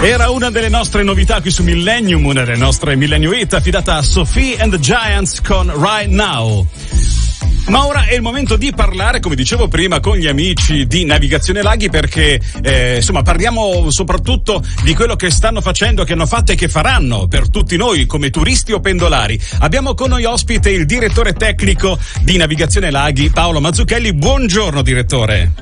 Era una delle nostre novità qui su Millennium, una delle nostre Millennium Hit affidata a Sophie and the Giants con Right Now. Ma ora è il momento di parlare, come dicevo prima, con gli amici di Navigazione Laghi perché eh, insomma parliamo soprattutto di quello che stanno facendo, che hanno fatto e che faranno per tutti noi come turisti o pendolari. Abbiamo con noi ospite il direttore tecnico di Navigazione Laghi, Paolo Mazzucchelli. Buongiorno direttore.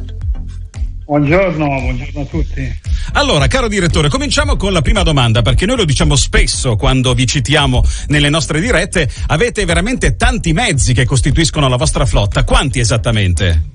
Buongiorno, buongiorno a tutti. Allora, caro direttore, cominciamo con la prima domanda, perché noi lo diciamo spesso quando vi citiamo nelle nostre dirette, avete veramente tanti mezzi che costituiscono la vostra flotta. Quanti esattamente?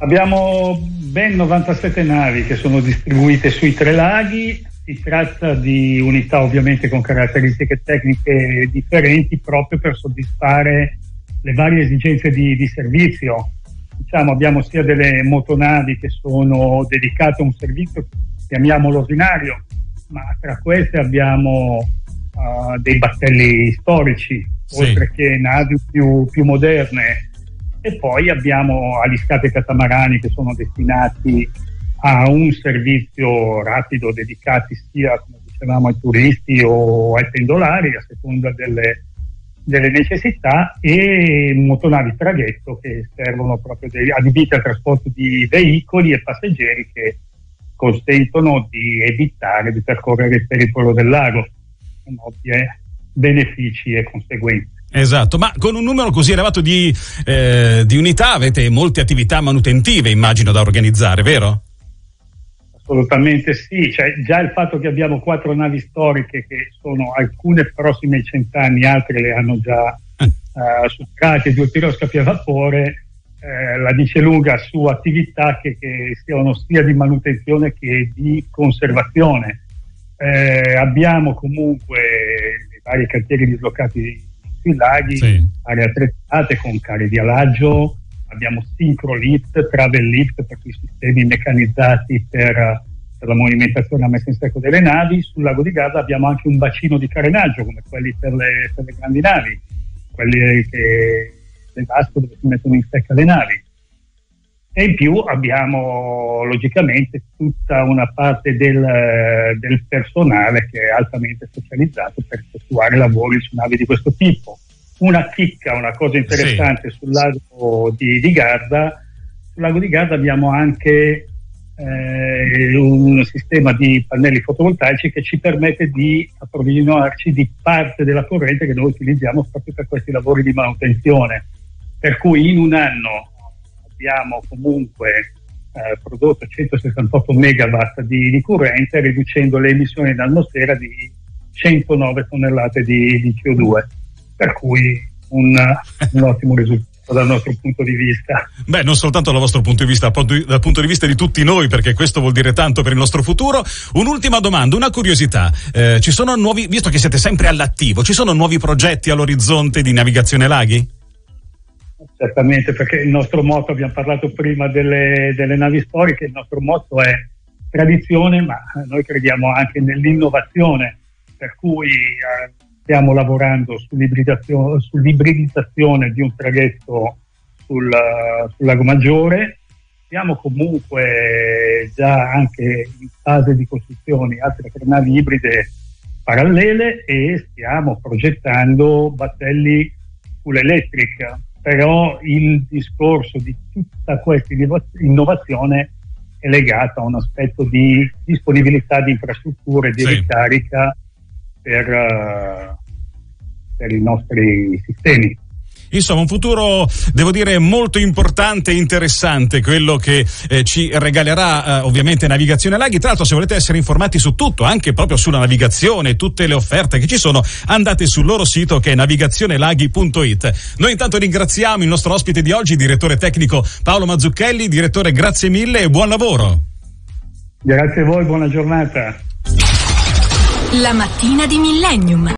Abbiamo ben 97 navi che sono distribuite sui tre laghi. Si tratta di unità ovviamente con caratteristiche tecniche differenti proprio per soddisfare le varie esigenze di, di servizio diciamo, abbiamo sia delle motonavi che sono dedicate a un servizio, chiamiamolo ordinario, ma tra queste abbiamo uh, dei battelli storici, sì. oltre che navi più, più, moderne. E poi abbiamo aliscate catamarani che sono destinati a un servizio rapido, dedicati sia, come dicevamo, ai turisti o ai pendolari, a seconda delle, delle necessità e motonavi traghetto che servono proprio dei, adibite al trasporto di veicoli e passeggeri che consentono di evitare di percorrere il pericolo del lago con ovvi benefici e conseguenze. Esatto, ma con un numero così elevato di, eh, di unità avete molte attività manutentive, immagino, da organizzare, vero? Assolutamente sì, cioè, già il fatto che abbiamo quattro navi storiche che sono alcune prossime ai cent'anni, altre le hanno già uh, superate, due piroscafi a vapore, eh, la dice lunga su attività che, che, siano sia di manutenzione che di conservazione. Eh, abbiamo comunque i vari cantieri dislocati sui laghi, sì. aree attrezzate con cari di alaggio, abbiamo sincro lift, travel lift, per cui sistemi meccanizzati per, per la movimentazione e messa in secco delle navi. Sul lago di Garda abbiamo anche un bacino di carenaggio, come quelli per le, per le grandi navi, quelli che le vasche dove si mettono in secca le navi. E in più abbiamo logicamente tutta una parte del, del personale che è altamente specializzato per effettuare lavori su navi di questo tipo una chicca, una cosa interessante sì. sul lago di, di, Garda. Sul lago di Garda abbiamo anche eh, un sistema di pannelli fotovoltaici che ci permette di approvvigionarci di parte della corrente che noi utilizziamo proprio per questi lavori di manutenzione. Per cui in un anno abbiamo comunque eh, prodotto 168 megawatt di, di, corrente riducendo le emissioni in atmosfera di 109 tonnellate di, di CO2 per cui un, un ottimo risultato dal nostro punto di vista. Beh, non soltanto dal vostro punto di vista, dal punto di vista di tutti noi, perché questo vuol dire tanto per il nostro futuro. Un'ultima domanda, una curiosità. Eh, ci sono nuovi, visto che siete sempre all'attivo, ci sono nuovi progetti all'orizzonte di navigazione laghi? Certamente, perché il nostro motto, abbiamo parlato prima delle, delle navi storiche, il nostro motto è tradizione, ma noi crediamo anche nell'innovazione, per cui eh, stiamo lavorando sull'ibridizzazione, sull'ibridizzazione di un traghetto sul, sul, Lago Maggiore. Siamo comunque già anche in fase di costruzione altre tre navi ibride parallele e stiamo progettando battelli full electric. Però il discorso di tutta questa innovazione è legato a un aspetto di disponibilità di infrastrutture di sì. ricarica per, uh, per i nostri sistemi. Insomma, un futuro, devo dire, molto importante e interessante, quello che eh, ci regalerà eh, ovviamente Navigazione Laghi. Tra l'altro, se volete essere informati su tutto, anche proprio sulla navigazione, tutte le offerte che ci sono, andate sul loro sito che è navigazionelaghi.it. Noi intanto ringraziamo il nostro ospite di oggi, direttore tecnico Paolo Mazzucchelli. Direttore, grazie mille e buon lavoro. Grazie a voi, buona giornata. La mattina di Millennium.